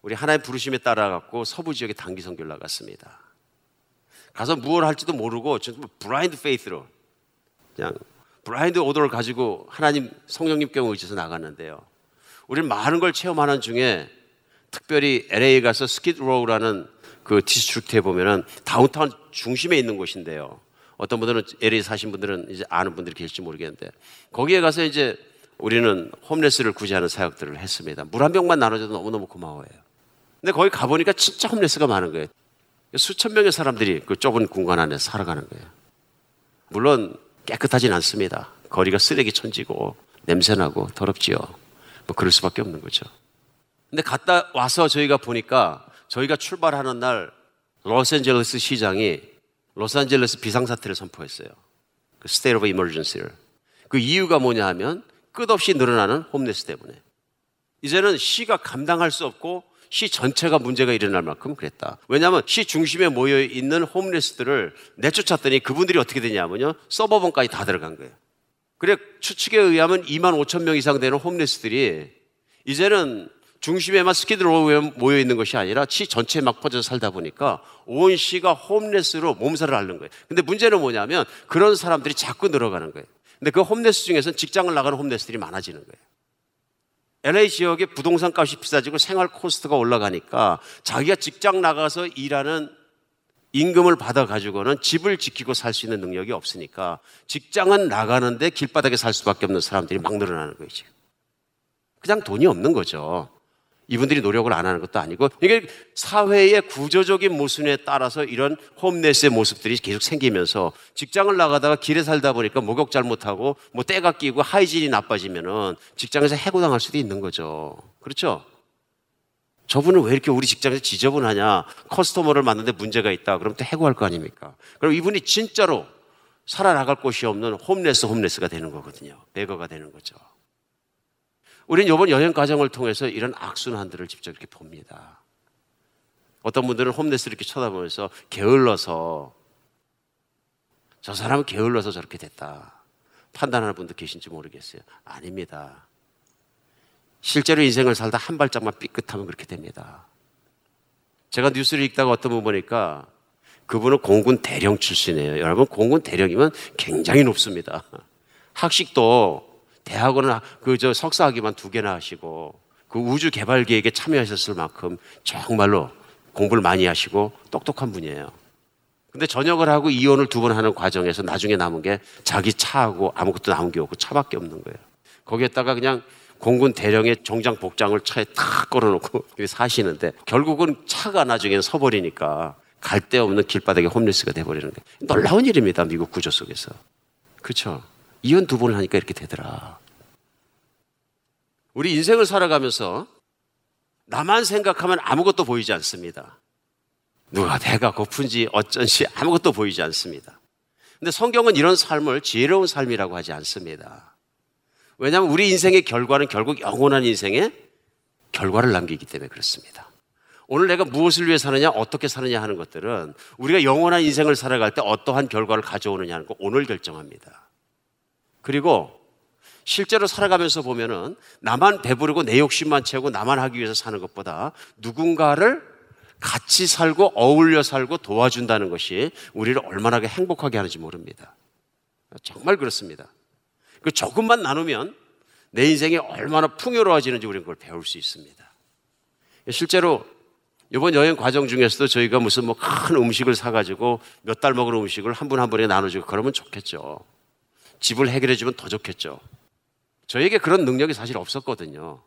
우리 하나의 부르심에 따라 갖고 서부 지역에 단기 선교를 나갔습니다. 가서 무엇을 할지도 모르고 blind faith로 그냥 blind order를 가지고 하나님 성령님께 의지해서 나갔는데요. 우리는 많은 걸 체험하는 중에 특별히 LA에 가서 Skid Row라는 그 district에 보면은 다운타운 중심에 있는 곳인데요. 어떤 분들은 LA 사신 분들은 이제 아는 분들이 계실지 모르겠는데 거기에 가서 이제 우리는 homeless를 구제하는 사역들을 했습니다. 물 한 병만 나눠줘도 너무너무 고마워요. 근데 거기 가보니까 진짜 homeless가 많은 거예요. 수천 명의 사람들이 그 좁은 공간 안에 살아가는 거예요. 물론 깨끗하진 않습니다. 거리가 쓰레기 천지고 냄새나고 더럽지요. 뭐 그럴 수밖에 없는 거죠. 근데 갔다 와서 저희가 보니까 저희가 출발하는 날 로스앤젤레스 시장이 로스앤젤레스 비상사태를 선포했어요. 그 state of emergency를. 그 이유가 뭐냐 하면 끝없이 늘어나는 homeless 때문에. 이제는 시가 감당할 수 없고 시 전체가 문제가 일어날 만큼 그랬다. 왜냐하면 시 중심에 모여 있는 홈레스들을 내쫓았더니 그분들이 어떻게 되냐면요. 서버번까지 다 들어간 거예요. 그래 추측에 의하면 2만 5천 명 이상 되는 홈레스들이 이제는 중심에만 스키드로 모여 있는 것이 아니라 시 전체에 막 퍼져 살다 보니까 온 시가 홈레스로 몸살을 앓는 거예요. 근데 문제는 뭐냐면 그런 사람들이 자꾸 늘어가는 거예요. 근데 그 홈레스 중에서는 직장을 나가는 홈레스들이 많아지는 거예요. LA 지역의 부동산 값이 비싸지고 생활 코스트가 올라가니까 자기가 직장 나가서 일하는 임금을 받아 가지고는 집을 지키고 살 수 있는 능력이 없으니까 직장은 나가는데 길바닥에 살 수밖에 없는 사람들이 막 늘어나는 지금. 그냥 돈이 없는 거죠. 이분들이 노력을 안 하는 것도 아니고 이게 사회의 구조적인 모순에 따라서 이런 홈레스의 모습들이 계속 생기면서 직장을 나가다가 길에 살다 보니까 목욕 잘못하고 뭐 때가 끼고 하이진이 나빠지면은 직장에서 해고당할 수도 있는 거죠. 그렇죠? 저분은 왜 이렇게 우리 직장에서 지저분하냐? 커스터머를 만드는데 문제가 있다. 그럼 또 해고할 거 아닙니까? 그럼 이분이 진짜로 살아나갈 곳이 없는 홈레스 홈레스가 되는 거거든요. 베거가 되는 거죠. 우리는 이번 여행 과정을 통해서 이런 악순환들을 직접 이렇게 봅니다. 어떤 분들은 홈레스를 이렇게 쳐다보면서 게을러서 저 사람은 게을러서 저렇게 됐다. 판단하는 분도 계신지 모르겠어요. 아닙니다. 실제로 인생을 살다 한 발짝만 삐끗하면 그렇게 됩니다. 제가 뉴스를 읽다가 어떤 분 보니까 그분은 공군 대령 출신이에요. 여러분, 공군 대령이면 굉장히 높습니다. 학식도 대학원은 그 저 석사학위만 두 개나 하시고 그 우주 개발 계획에 참여하셨을 만큼 정말로 공부를 많이 하시고 똑똑한 분이에요. 근데 전역을 하고 이혼을 두 번 하는 과정에서 나중에 남은 게 자기 차하고 아무것도 남은 게 없고 차밖에 없는 거예요. 거기에다가 그냥 공군 대령의 정장 복장을 차에 탁 걸어놓고 사시는데 결국은 차가 나중에는 서버리니까 갈 데 없는 길바닥에 홈리스가 돼버리는 게 놀라운 일입니다. 미국 구조 속에서. 그렇죠? 이혼 두 번을 하니까 이렇게 되더라. 우리 인생을 살아가면서 나만 생각하면 아무것도 보이지 않습니다. 누가 배가 고픈지 어쩐지 아무것도 보이지 않습니다. 근데 성경은 이런 삶을 지혜로운 삶이라고 하지 않습니다. 왜냐하면 우리 인생의 결과는 결국 영원한 인생의 결과를 남기기 때문에 그렇습니다. 오늘 내가 무엇을 위해 사느냐, 어떻게 사느냐 하는 것들은 우리가 영원한 인생을 살아갈 때 어떠한 결과를 가져오느냐 하는 거 오늘 결정합니다. 그리고 실제로 살아가면서 보면은 나만 배부르고 내 욕심만 채우고 나만 하기 위해서 사는 것보다 누군가를 같이 살고 어울려 살고 도와준다는 것이 우리를 얼마나 행복하게 하는지 모릅니다. 정말 그렇습니다. 그 조금만 나누면 내 인생이 얼마나 풍요로워지는지 우리는 그걸 배울 수 있습니다. 실제로 이번 여행 과정 중에서도 저희가 무슨 뭐 큰 음식을 사가지고 몇 달 먹을 음식을 한 분 한 분에 나눠주고 그러면 좋겠죠. 집을 해결해주면 더 좋겠죠. 저에게 그런 능력이 사실 없었거든요.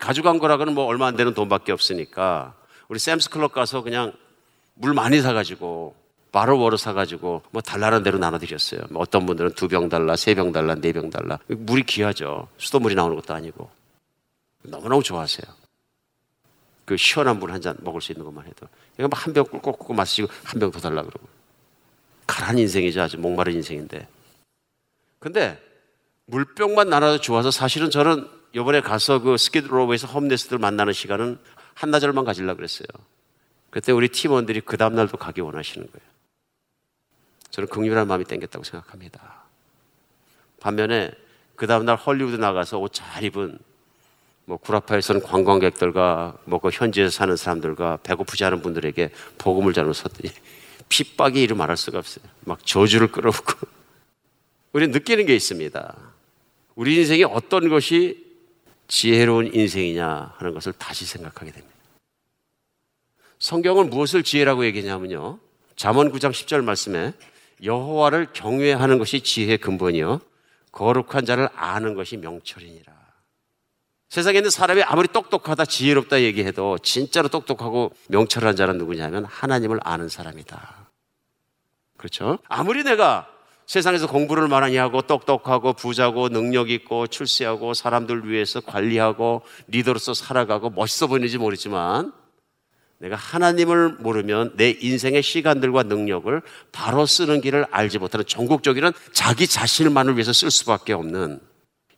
가져간 거라고는 뭐 얼마 안 되는 돈밖에 없으니까 우리 샘스 클럽 가서 그냥 물 많이 사가지고 바로 워로 사가지고 뭐 달라는 대로 나눠드렸어요. 뭐 어떤 분들은 두 병 달라, 세 병 달라, 네 병 달라. 물이 귀하죠. 수돗물이 나오는 것도 아니고 너무너무 좋아하세요. 그 시원한 물 한 잔 먹을 수 있는 것만 해도 이거 뭐 한병 꿀꺽꿀꺽 마시고 한 병 더 달라 그러고 가란 인생이죠. 아주 목마른 인생인데. 근데 물병만 나눠도 좋아서 사실은 저는 이번에 가서 그 스키드로브에서 홈레스들 만나는 시간은 한나절만 가지려고 그랬어요. 그때 우리 팀원들이 그 다음날도 가기 원하시는 거예요. 저는 극렬한 마음이 땡겼다고 생각합니다. 반면에 그 다음날 헐리우드 나가서 옷 잘 입은 뭐 구라파에서는 관광객들과 뭐 그 현지에서 사는 사람들과 배고프지 않은 분들에게 복음을 잘못 섰더니 핍박이 이루 말할 수가 없어요. 막 저주를 끌어오고 우리는 느끼는 게 있습니다. 우리 인생이 어떤 것이 지혜로운 인생이냐 하는 것을 다시 생각하게 됩니다. 성경은 무엇을 지혜라고 얘기냐면요. 잠언 9장 10절 말씀에 여호와를 경외하는 것이 지혜의 근본이요 거룩한 자를 아는 것이 명철이니라. 세상에 있는 사람이 아무리 똑똑하다 지혜롭다 얘기해도 진짜로 똑똑하고 명철한 자는 누구냐면 하나님을 아는 사람이다. 그렇죠? 아무리 내가 세상에서 공부를 많이 하고 똑똑하고 부자고 능력 있고 출세하고 사람들 위해서 관리하고 리더로서 살아가고 멋있어 보이는지 모르지만 내가 하나님을 모르면 내 인생의 시간들과 능력을 바로 쓰는 길을 알지 못하는 전국적인 자기 자신만을 위해서 쓸 수밖에 없는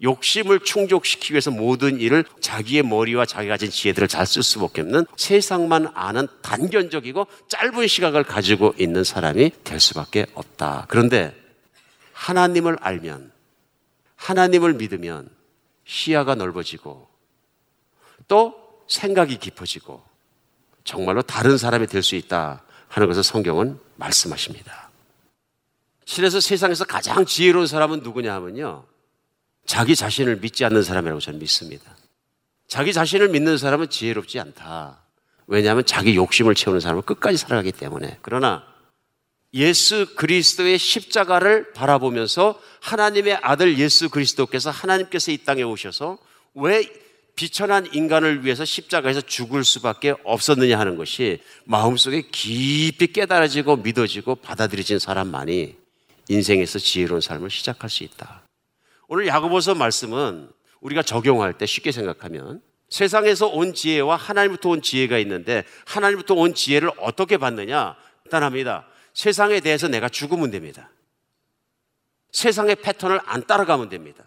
욕심을 충족시키기 위해서 모든 일을 자기의 머리와 자기가 가진 지혜들을 잘 쓸 수밖에 없는 세상만 아는 단견적이고 짧은 시각을 가지고 있는 사람이 될 수밖에 없다. 그런데 하나님을 알면, 하나님을 믿으면 시야가 넓어지고 또 생각이 깊어지고 정말로 다른 사람이 될 수 있다 하는 것을 성경은 말씀하십니다. 실에서 세상에서 가장 지혜로운 사람은 누구냐 하면요. 자기 자신을 믿지 않는 사람이라고 저는 믿습니다. 자기 자신을 믿는 사람은 지혜롭지 않다. 왜냐하면 자기 욕심을 채우는 사람은 끝까지 살아가기 때문에. 그러나 예수 그리스도의 십자가를 바라보면서 하나님의 아들 예수 그리스도께서 하나님께서 이 땅에 오셔서 왜 비천한 인간을 위해서 십자가에서 죽을 수밖에 없었느냐 하는 것이 마음속에 깊이 깨달아지고 믿어지고 받아들여진 사람만이 인생에서 지혜로운 삶을 시작할 수 있다. 오늘 야고보서 말씀은 우리가 적용할 때 쉽게 생각하면 세상에서 온 지혜와 하나님부터 온 지혜가 있는데 하나님부터 온 지혜를 어떻게 받느냐? 간단합니다. 세상에 대해서 내가 죽으면 됩니다. 세상의 패턴을 안 따라가면 됩니다.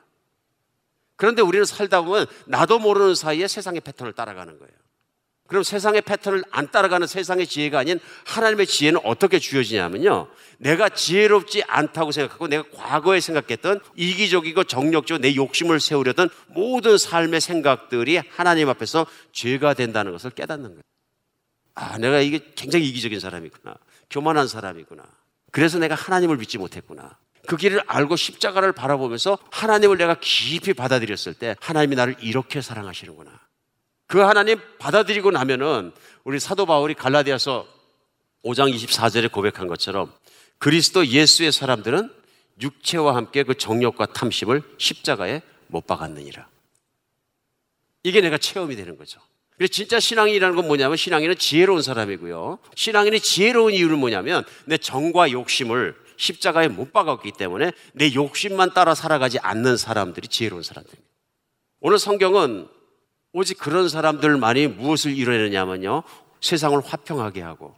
그런데 우리는 살다 보면 나도 모르는 사이에 세상의 패턴을 따라가는 거예요. 그럼 세상의 패턴을 안 따라가는 세상의 지혜가 아닌 하나님의 지혜는 어떻게 주어지냐면요. 내가 지혜롭지 않다고 생각하고 내가 과거에 생각했던 이기적이고 정력적으로 내 욕심을 세우려던 모든 삶의 생각들이 하나님 앞에서 죄가 된다는 것을 깨닫는 거예요. 아, 내가 이게 굉장히 이기적인 사람이구나. 교만한 사람이구나. 그래서 내가 하나님을 믿지 못했구나. 그 길을 알고 십자가를 바라보면서 하나님을 내가 깊이 받아들였을 때 하나님이 나를 이렇게 사랑하시는구나. 그 하나님 받아들이고 나면은 우리 사도 바울이 갈라디아서 5장 24절에 고백한 것처럼 그리스도 예수의 사람들은 육체와 함께 그 정욕과 탐심을 십자가에 못 박았느니라. 이게 내가 체험이 되는 거죠. 그래서 진짜 신앙이라는 건 뭐냐면 신앙인은 지혜로운 사람이고요. 신앙인이 지혜로운 이유는 뭐냐면 내 정과 욕심을 십자가에 못 박았기 때문에 내 욕심만 따라 살아가지 않는 사람들이 지혜로운 사람들입니다. 오늘 성경은 오직 그런 사람들만이 무엇을 이뤄내냐면요. 세상을 화평하게 하고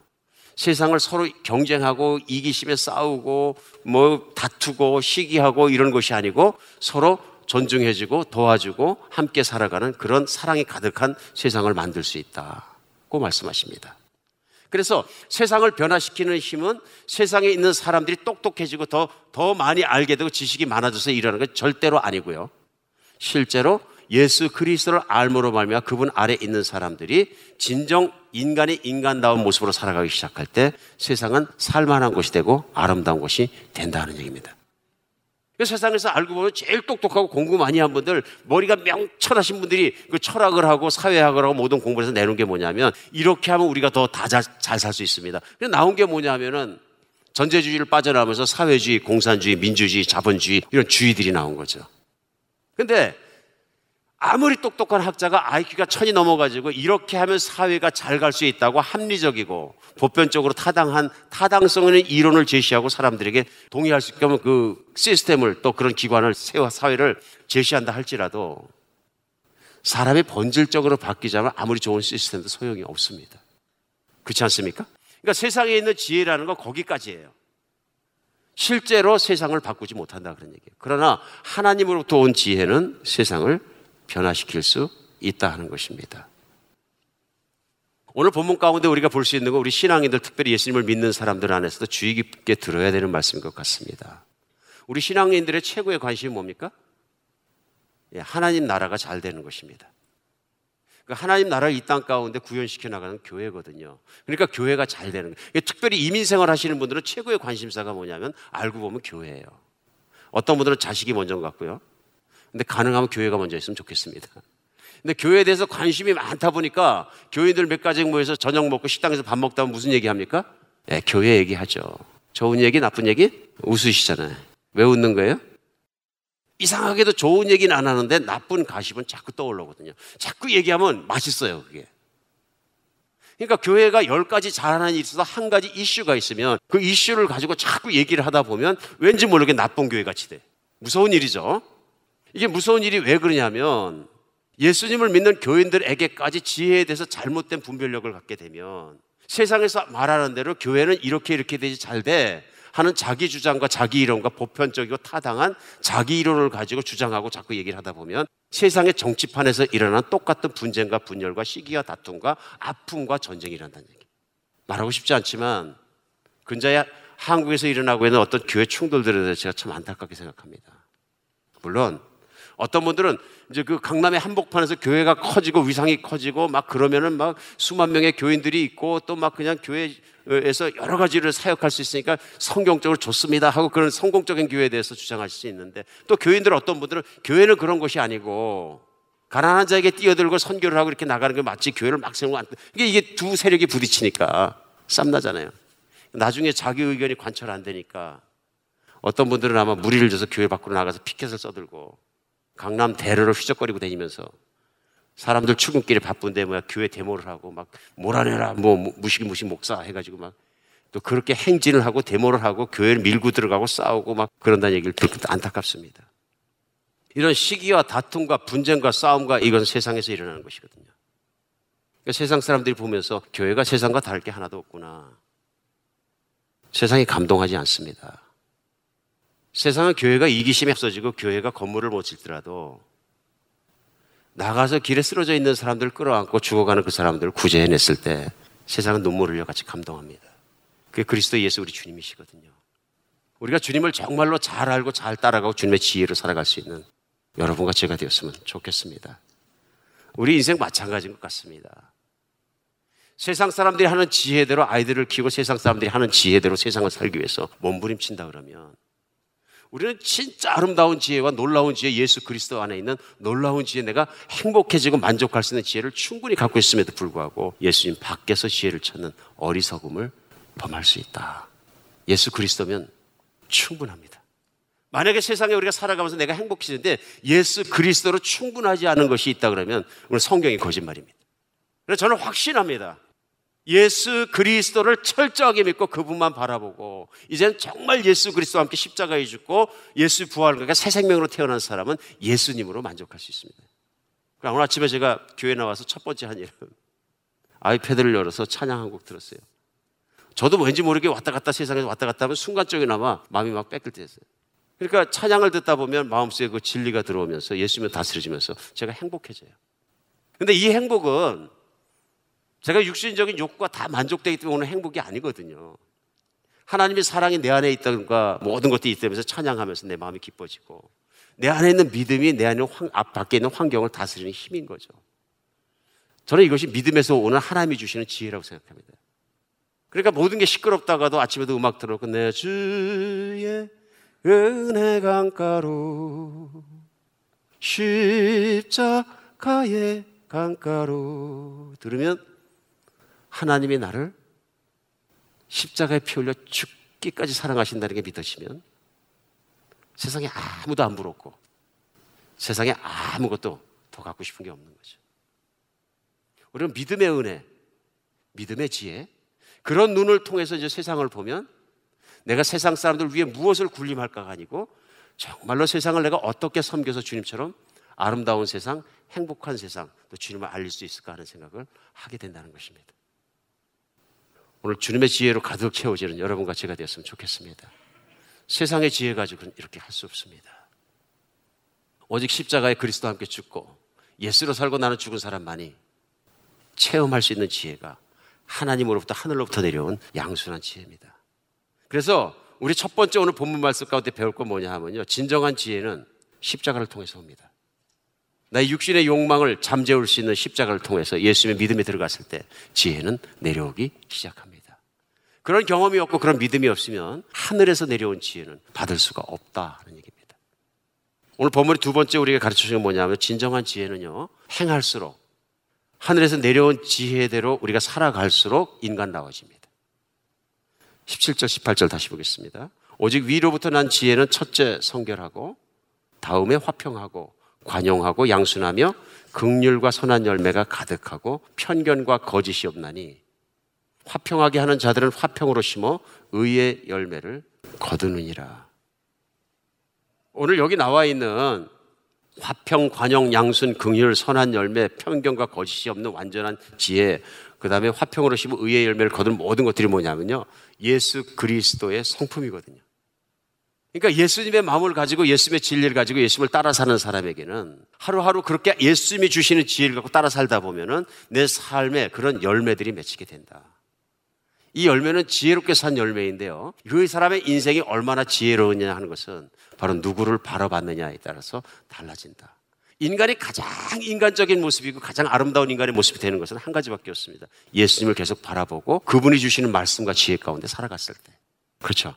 세상을 서로 경쟁하고 이기심에 싸우고 뭐 다투고 시기하고 이런 것이 아니고 서로 존중해주고 도와주고 함께 살아가는 그런 사랑이 가득한 세상을 만들 수 있다고 말씀하십니다. 그래서 세상을 변화시키는 힘은 세상에 있는 사람들이 똑똑해지고 더, 더 많이 알게 되고 지식이 많아져서 일어나는 건 절대로 아니고요. 실제로 예수 그리스도를 알므로 말미암아 그분 아래 있는 사람들이 진정 인간이 인간다운 모습으로 살아가기 시작할 때 세상은 살만한 곳이 되고 아름다운 곳이 된다는 얘기입니다. 그 세상에서 알고 보면 제일 똑똑하고 공부 많이 한 분들, 머리가 명철하신 분들이 그 철학을 하고 사회학을 하고 모든 공부를 해서 내놓은 게 뭐냐면 이렇게 하면 우리가 더 다 잘 살 수 있습니다. 나온 게 뭐냐면은 전제주의를 빠져나오면서 사회주의, 공산주의, 민주주의, 자본주의 이런 주의들이 나온 거죠. 근데 아무리 똑똑한 학자가 IQ가 천이 넘어가지고 이렇게 하면 사회가 잘 갈 수 있다고 합리적이고 보편적으로 타당한 타당성 있는 이론을 제시하고 사람들에게 동의할 수 있게 하면 그 시스템을 또 그런 기관을 세워 사회를 제시한다 할지라도 사람이 본질적으로 바뀌자면 아무리 좋은 시스템도 소용이 없습니다. 그렇지 않습니까? 그러니까 세상에 있는 지혜라는 건 거기까지예요. 실제로 세상을 바꾸지 못한다 그런 얘기예요. 그러나 하나님으로부터 온 지혜는 세상을 변화시킬 수 있다 하는 것입니다. 오늘 본문 가운데 우리가 볼 수 있는 건 우리 신앙인들 특별히 예수님을 믿는 사람들 안에서도 주의 깊게 들어야 되는 말씀인 것 같습니다. 우리 신앙인들의 최고의 관심이 뭡니까? 예, 하나님 나라가 잘 되는 것입니다. 그 하나님 나라를 이 땅 가운데 구현시켜 나가는 교회거든요. 그러니까 교회가 잘 되는 거예요. 특별히 이민 생활 하시는 분들은 최고의 관심사가 뭐냐면 알고 보면 교회예요. 어떤 분들은 자식이 먼저 같고요. 근데 가능하면 교회가 먼저 있으면 좋겠습니다. 근데 교회에 대해서 관심이 많다 보니까 교인들 몇 가지 모여서 저녁 먹고 식당에서 밥 먹다 보면 무슨 얘기 합니까? 네, 교회 얘기하죠. 좋은 얘기, 나쁜 얘기? 웃으시잖아요. 왜 웃는 거예요? 이상하게도 좋은 얘기는 안 하는데 나쁜 가십은 자꾸 떠올라거든요. 자꾸 얘기하면 맛있어요, 그게. 그러니까 교회가 열 가지 잘하는 일이 있어서 한 가지 이슈가 있으면 그 이슈를 가지고 자꾸 얘기를 하다 보면 왠지 모르게 나쁜 교회 같이 돼. 무서운 일이죠. 이게 무서운 일이 왜 그러냐면 예수님을 믿는 교인들에게까지 지혜에 대해서 잘못된 분별력을 갖게 되면 세상에서 말하는 대로 교회는 이렇게 이렇게 되지 잘 돼. 하는 자기 주장과 자기 이론과 보편적이고 타당한 자기 이론을 가지고 주장하고 자꾸 얘기를 하다 보면 세상의 정치판에서 일어난 똑같은 분쟁과 분열과 시기와 다툼과 아픔과 전쟁이 일어난다는 얘기. 말하고 싶지 않지만 근자야 한국에서 일어나고 있는 어떤 교회 충돌들에 대해서 제가 참 안타깝게 생각합니다. 물론 어떤 분들은 이제 그 강남의 한복판에서 교회가 커지고 위상이 커지고 막 그러면은 막 수만 명의 교인들이 있고 또 막 그냥 교회에서 여러 가지를 사역할 수 있으니까 성경적으로 좋습니다 하고 그런 성공적인 교회에 대해서 주장하실 수 있는데 또 교인들 어떤 분들은 교회는 그런 것이 아니고 가난한 자에게 뛰어들고 선교를 하고 이렇게 나가는 게 마치 교회를 막 세우고 안 이게 이게 두 세력이 부딪히니까 쌈나잖아요. 나중에 자기 의견이 관철 안 되니까 어떤 분들은 아마 무리를 줘서 교회 밖으로 나가서 피켓을 써들고 강남 대로를 휘적거리고 다니면서 사람들 출근길에 바쁜데 뭐야 교회 데모를 하고 막 몰아내라 뭐 무식 무식 목사 해가지고 막 또 그렇게 행진을 하고 데모를 하고 교회를 밀고 들어가고 싸우고 막 그런다는 얘기를 듣고 안타깝습니다. 이런 시기와 다툼과 분쟁과 싸움과 이건 세상에서 일어나는 것이거든요. 그러니까 세상 사람들이 보면서 교회가 세상과 다를 게 하나도 없구나. 세상이 감동하지 않습니다. 세상은 교회가 이기심에 없어지고 교회가 건물을 못 짓더라도 나가서 길에 쓰러져 있는 사람들을 끌어안고 죽어가는 그 사람들을 구제해냈을 때 세상은 눈물을 흘려 같이 감동합니다. 그게 그리스도 예수 우리 주님이시거든요. 우리가 주님을 정말로 잘 알고 잘 따라가고 주님의 지혜로 살아갈 수 있는 여러분과 제가 되었으면 좋겠습니다. 우리 인생 마찬가지인 것 같습니다. 세상 사람들이 하는 지혜대로 아이들을 키우고 세상 사람들이 하는 지혜대로 세상을 살기 위해서 몸부림친다 그러면 우리는 진짜 아름다운 지혜와 놀라운 지혜, 예수 그리스도 안에 있는 놀라운 지혜, 내가 행복해지고 만족할 수 있는 지혜를 충분히 갖고 있음에도 불구하고 예수님 밖에서 지혜를 찾는 어리석음을 범할 수 있다. 예수 그리스도면 충분합니다. 만약에 세상에 우리가 살아가면서 내가 행복해지는데 예수 그리스도로 충분하지 않은 것이 있다 그러면 오늘 성경이 거짓말입니다. 그래서 저는 확신합니다. 예수 그리스도를 철저하게 믿고 그분만 바라보고 이제는 정말 예수 그리스도와 함께 십자가에 죽고 예수 그러니까 새 생명으로 태어난 사람은 예수님으로 만족할 수 있습니다. 오늘 아침에 제가 교회 나와서 첫 번째 한 일은 아이패드를 열어서 찬양 한 곡 들었어요. 저도 왠지 모르게 왔다 갔다 세상에서 왔다 갔다 하면 순간적이나마 마음이 막 뺏길 때 있어요. 그러니까 찬양을 듣다 보면 마음속에 그 진리가 들어오면서 예수님을 다스려지면서 제가 행복해져요. 근데 이 행복은 제가 육신적인 욕구가 다 만족되기 때문에 오는 행복이 아니거든요. 하나님의 사랑이 내 안에 있다든가 모든 것들이 있다면서 찬양하면서 내 마음이 기뻐지고 내 안에 있는 믿음이 내 안에 황, 앞 밖에 있는 환경을 다스리는 힘인 거죠. 저는 이것이 믿음에서 오는 하나님이 주시는 지혜라고 생각합니다. 그러니까 모든 게 시끄럽다가도 아침에도 음악 들어놓고 내 주의 은혜 강가로 십자가의 강가로 들으면 하나님이 나를 십자가에 피 흘려 죽기까지 사랑하신다는 게 믿어지면 세상에 아무도 안 부럽고 세상에 아무것도 더 갖고 싶은 게 없는 거죠. 우리는 믿음의 은혜, 믿음의 지혜, 그런 눈을 통해서 이제 세상을 보면 내가 세상 사람들 위해 무엇을 군림할까가 아니고 정말로 세상을 내가 어떻게 섬겨서 주님처럼 아름다운 세상, 행복한 세상, 또 주님을 알릴 수 있을까 하는 생각을 하게 된다는 것입니다. 오늘 주님의 지혜로 가득 채워지는 여러분과 제가 되었으면 좋겠습니다. 세상의 지혜 가지고는 이렇게 할 수 없습니다. 오직 십자가에 그리스도와 함께 죽고 예수로 살고 나는 죽은 사람만이 체험할 수 있는 지혜가 하나님으로부터 하늘로부터 내려온 양순한 지혜입니다. 그래서 우리 첫 번째 오늘 본문 말씀 가운데 배울 건 뭐냐 하면요. 진정한 지혜는 십자가를 통해서 옵니다. 나의 육신의 욕망을 잠재울 수 있는 십자가를 통해서 예수님의 믿음에 들어갔을 때 지혜는 내려오기 시작합니다. 그런 경험이 없고 그런 믿음이 없으면 하늘에서 내려온 지혜는 받을 수가 없다는 얘기입니다. 오늘 본문의 두 번째 우리가 가르쳐 주는 게 뭐냐면 진정한 지혜는요, 행할수록 하늘에서 내려온 지혜대로 우리가 살아갈수록 인간다워집니다. 17절, 18절 다시 보겠습니다. 오직 위로부터 난 지혜는 첫째 성결하고 다음에 화평하고 관용하고 양순하며 극률과 선한 열매가 가득하고 편견과 거짓이 없나니 화평하게 하는 자들은 화평으로 심어 의의 열매를 거두느니라. 오늘 여기 나와 있는 화평, 관용, 양순, 긍휼, 선한 열매, 편견과 거짓이 없는 완전한 지혜, 그 다음에 화평으로 심어 의의 열매를 거둔 모든 것들이 뭐냐면요. 예수 그리스도의 성품이거든요. 그러니까 예수님의 마음을 가지고 예수님의 진리를 가지고 예수님을 따라 사는 사람에게는 하루하루 그렇게 예수님이 주시는 지혜를 갖고 따라 살다 보면은 내 삶에 그런 열매들이 맺히게 된다. 이 열매는 지혜롭게 산 열매인데요. 그 사람의 인생이 얼마나 지혜로우냐 하는 것은 바로 누구를 바라봤느냐에 따라서 달라진다. 인간이 가장 인간적인 모습이고 가장 아름다운 인간의 모습이 되는 것은 한 가지밖에 없습니다. 예수님을 계속 바라보고 그분이 주시는 말씀과 지혜 가운데 살아갔을 때. 그렇죠.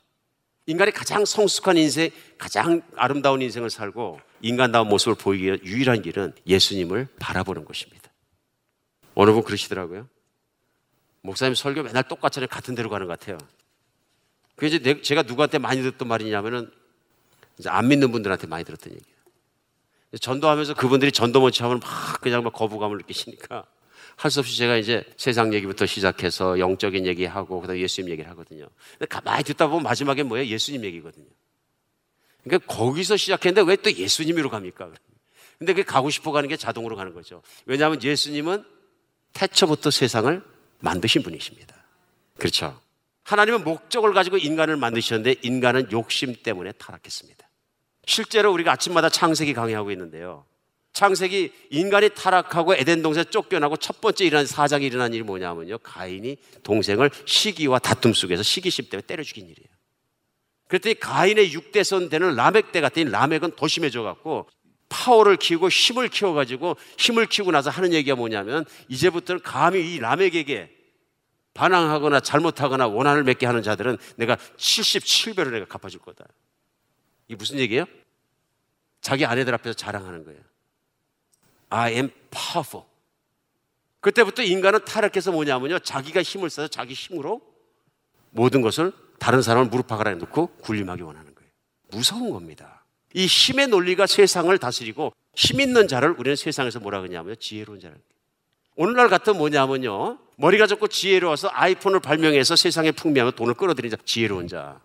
인간이 가장 성숙한 인생, 가장 아름다운 인생을 살고 인간다운 모습을 보이기 위한 유일한 길은 예수님을 바라보는 것입니다. 어느 분 그러시더라고요. 목사님 설교 맨날 똑같잖아요. 같은 데로 가는 것 같아요. 그 이제 제가 누구한테 많이 듣던 말이냐면은 이제 안 믿는 분들한테 많이 들었던 얘기예요. 전도하면서 그분들이 전도 못치 하면 막 그냥 막 거부감을 느끼시니까 할 수 없이 제가 이제 세상 얘기부터 시작해서 영적인 얘기하고 그다음 예수님 얘기를 하거든요. 근데 가만히 듣다 보면 마지막에 뭐예요? 예수님 얘기거든요. 그러니까 거기서 시작했는데 왜 또 예수님으로 갑니까? 근데 그게 가고 싶어 가는 게 자동으로 가는 거죠. 왜냐하면 예수님은 태초부터 세상을 만드신 분이십니다. 그렇죠. 하나님은 목적을 가지고 인간을 만드셨는데 인간은 욕심 때문에 타락했습니다. 실제로 우리가 아침마다 창세기 강의하고 있는데요. 창세기 인간이 타락하고 에덴 동산 쫓겨나고 첫 번째 일어난 사장이 일어난 일이 뭐냐면요. 가인이 동생을 시기와 다툼 속에서 시기심 때문에 때려 죽인 일이에요. 그랬더니 가인의 6대선 되는 라멕 때 같더니 라멕은 더 심해져 갖고 파워를 키우고 힘을 키워 가지고 힘을 키우고 나서 하는 얘기가 뭐냐면 이제부터는 감히 이 라멕에게 반항하거나 잘못하거나 원한을 맺게 하는 자들은 내가 77배로 내가 갚아줄 거다. 이게 무슨 얘기예요? 자기 아내들 앞에서 자랑하는 거예요. I am powerful. 그때부터 인간은 타락해서 뭐냐면요. 자기가 힘을 써서 자기 힘으로 모든 것을 다른 사람을 무릎 박아라 놓고 군림하기 원하는 거예요. 무서운 겁니다. 이 힘의 논리가 세상을 다스리고 힘 있는 자를 우리는 세상에서 뭐라 그러냐면요. 지혜로운 자를. 오늘날 같은 뭐냐면요. 머리가 좋고 지혜로워서 아이폰을 발명해서 세상에 풍미하며 돈을 끌어들인 자. 지혜로운 자.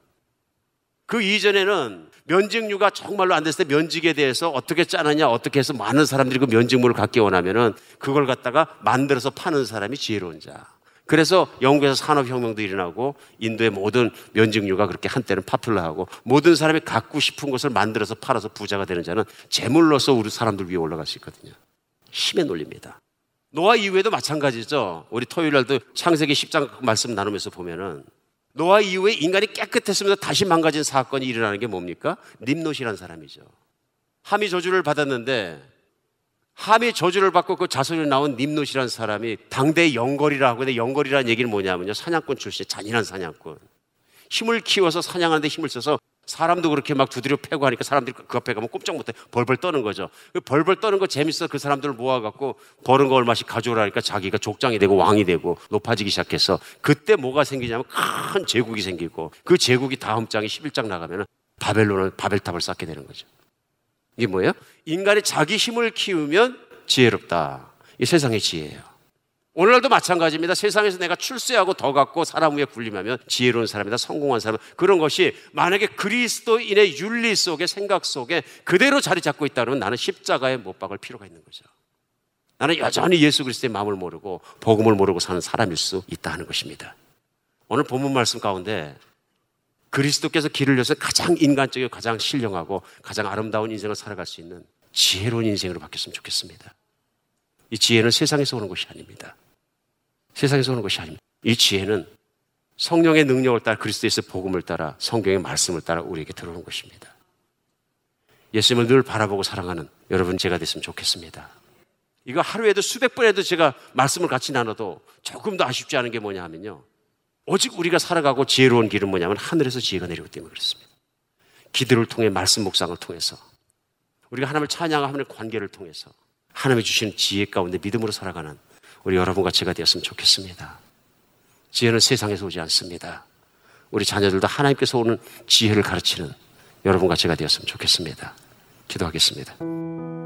그 이전에는 면직류가 정말로 안 됐을 때 면직에 대해서 어떻게 짜느냐, 어떻게 해서 많은 사람들이 그 면직물을 갖기 원하면은 그걸 갖다가 만들어서 파는 사람이 지혜로운 자. 그래서 영국에서 산업혁명도 일어나고 인도의 모든 면직류가 그렇게 한때는 파퓰러하고 모든 사람이 갖고 싶은 것을 만들어서 팔아서 부자가 되는 자는 재물로서 우리 사람들 위에 올라갈 수 있거든요. 힘의 논리입니다. 노아 이후에도 마찬가지죠. 우리 토요일 날도 창세기 10장 말씀 나누면서 보면은 노아 이후에 인간이 깨끗했으면서 다시 망가진 사건이 일어나는 게 뭡니까? 림노시라는 사람이죠. 함이 저주를 받았는데 함이 저주를 받고 그 자손이 나온 림노시라는 사람이 당대 영걸이라 하고 근데 영걸이라는 얘기는 뭐냐면요. 사냥꾼 출신, 잔인한 사냥꾼. 힘을 키워서 사냥하는데 힘을 써서 사람도 그렇게 막 두드려 패고 하니까 사람들이 그 앞에 가면 꼼짝 못해 벌벌 떠는 거죠. 그 벌벌 떠는 거 재밌어 그 사람들을 모아갖고 버는 거 얼마씩 가져오라니까 자기가 족장이 되고 왕이 되고 높아지기 시작해서 그때 뭐가 생기냐면 큰 제국이 생기고 그 제국이 다음 장에 11장 나가면 바벨론을 바벨탑을 쌓게 되는 거죠. 이게 뭐예요? 인간이 자기 힘을 키우면 지혜롭다. 이 세상의 지혜예요. 오늘날도 마찬가지입니다. 세상에서 내가 출세하고 더 갖고 사람 위에 군림하면 지혜로운 사람이다, 성공한 사람. 그런 것이 만약에 그리스도인의 윤리 속에 생각 속에 그대로 자리 잡고 있다면 나는 십자가에 못 박을 필요가 있는 거죠. 나는 여전히 예수 그리스도의 마음을 모르고 복음을 모르고 사는 사람일 수 있다 하는 것입니다. 오늘 본문 말씀 가운데 그리스도께서 길을 여서 가장 인간적이고 가장 신령하고 가장 아름다운 인생을 살아갈 수 있는 지혜로운 인생으로 바뀌었으면 좋겠습니다. 이 지혜는 세상에서 오는 것이 아닙니다. 세상에서 오는 것이 아닙니다. 이 지혜는 성령의 능력을 따라 그리스도에서 복음을 따라 성경의 말씀을 따라 우리에게 들어오는 것입니다. 예수님을 늘 바라보고 사랑하는 여러분 제가 됐으면 좋겠습니다. 이거 하루에도 수백 번에도 제가 말씀을 같이 나눠도 조금 더 아쉽지 않은 게 뭐냐 하면요. 오직 우리가 살아가고 지혜로운 길은 뭐냐면 하늘에서 지혜가 내리기 때문에 그렇습니다. 기도를 통해 말씀 묵상을 통해서 우리가 하나님을 찬양하는 관계를 통해서 하나님이 주시는 지혜 가운데 믿음으로 살아가는 우리 여러분과 제가 되었으면 좋겠습니다. 지혜는 세상에서 오지 않습니다. 우리 자녀들도 하나님께서 오는 지혜를 가르치는 여러분과 제가 되었으면 좋겠습니다. 기도하겠습니다.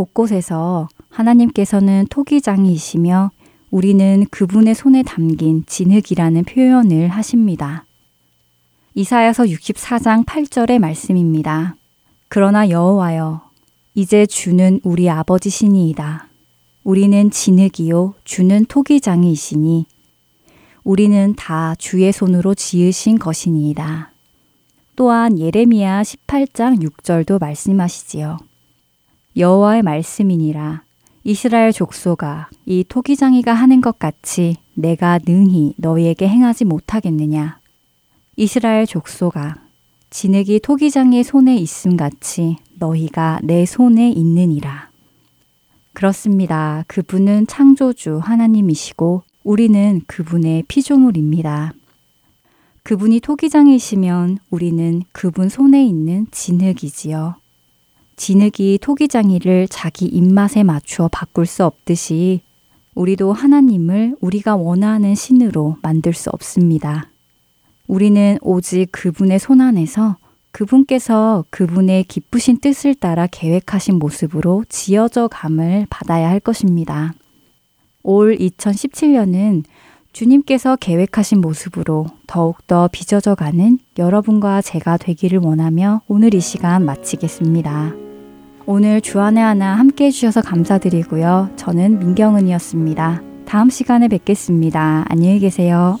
곳곳에서 하나님께서는 토기장이시며 우리는 그분의 손에 담긴 진흙이라는 표현을 하십니다. 이사야서 64장 8절의 말씀입니다. 그러나 여호와여 이제 주는 우리 아버지시니이다. 우리는 진흙이요 주는 토기장이시니 우리는 다 주의 손으로 지으신 것이니이다. 또한 예레미야 18장 6절도 말씀하시지요. 여호와의 말씀이니라 이스라엘 족소가 이 토기장이가 하는 것 같이 내가 능히 너희에게 행하지 못하겠느냐 이스라엘 족소가 진흙이 토기장의 손에 있음 같이 너희가 내 손에 있느니라 그렇습니다. 그분은 창조주 하나님이시고 우리는 그분의 피조물입니다. 그분이 토기장이시면 우리는 그분 손에 있는 진흙이지요. 진흙이 토기장이를 자기 입맛에 맞추어 바꿀 수 없듯이 우리도 하나님을 우리가 원하는 신으로 만들 수 없습니다. 우리는 오직 그분의 손 안에서 그분께서 그분의 기쁘신 뜻을 따라 계획하신 모습으로 지어져 감을 받아야 할 것입니다. 올 2017년은 주님께서 계획하신 모습으로 더욱더 빚어져 가는 여러분과 제가 되기를 원하며 오늘 이 시간 마치겠습니다. 오늘 주안의 하나 함께 해주셔서 감사드리고요. 저는 민경은이었습니다. 다음 시간에 뵙겠습니다. 안녕히 계세요.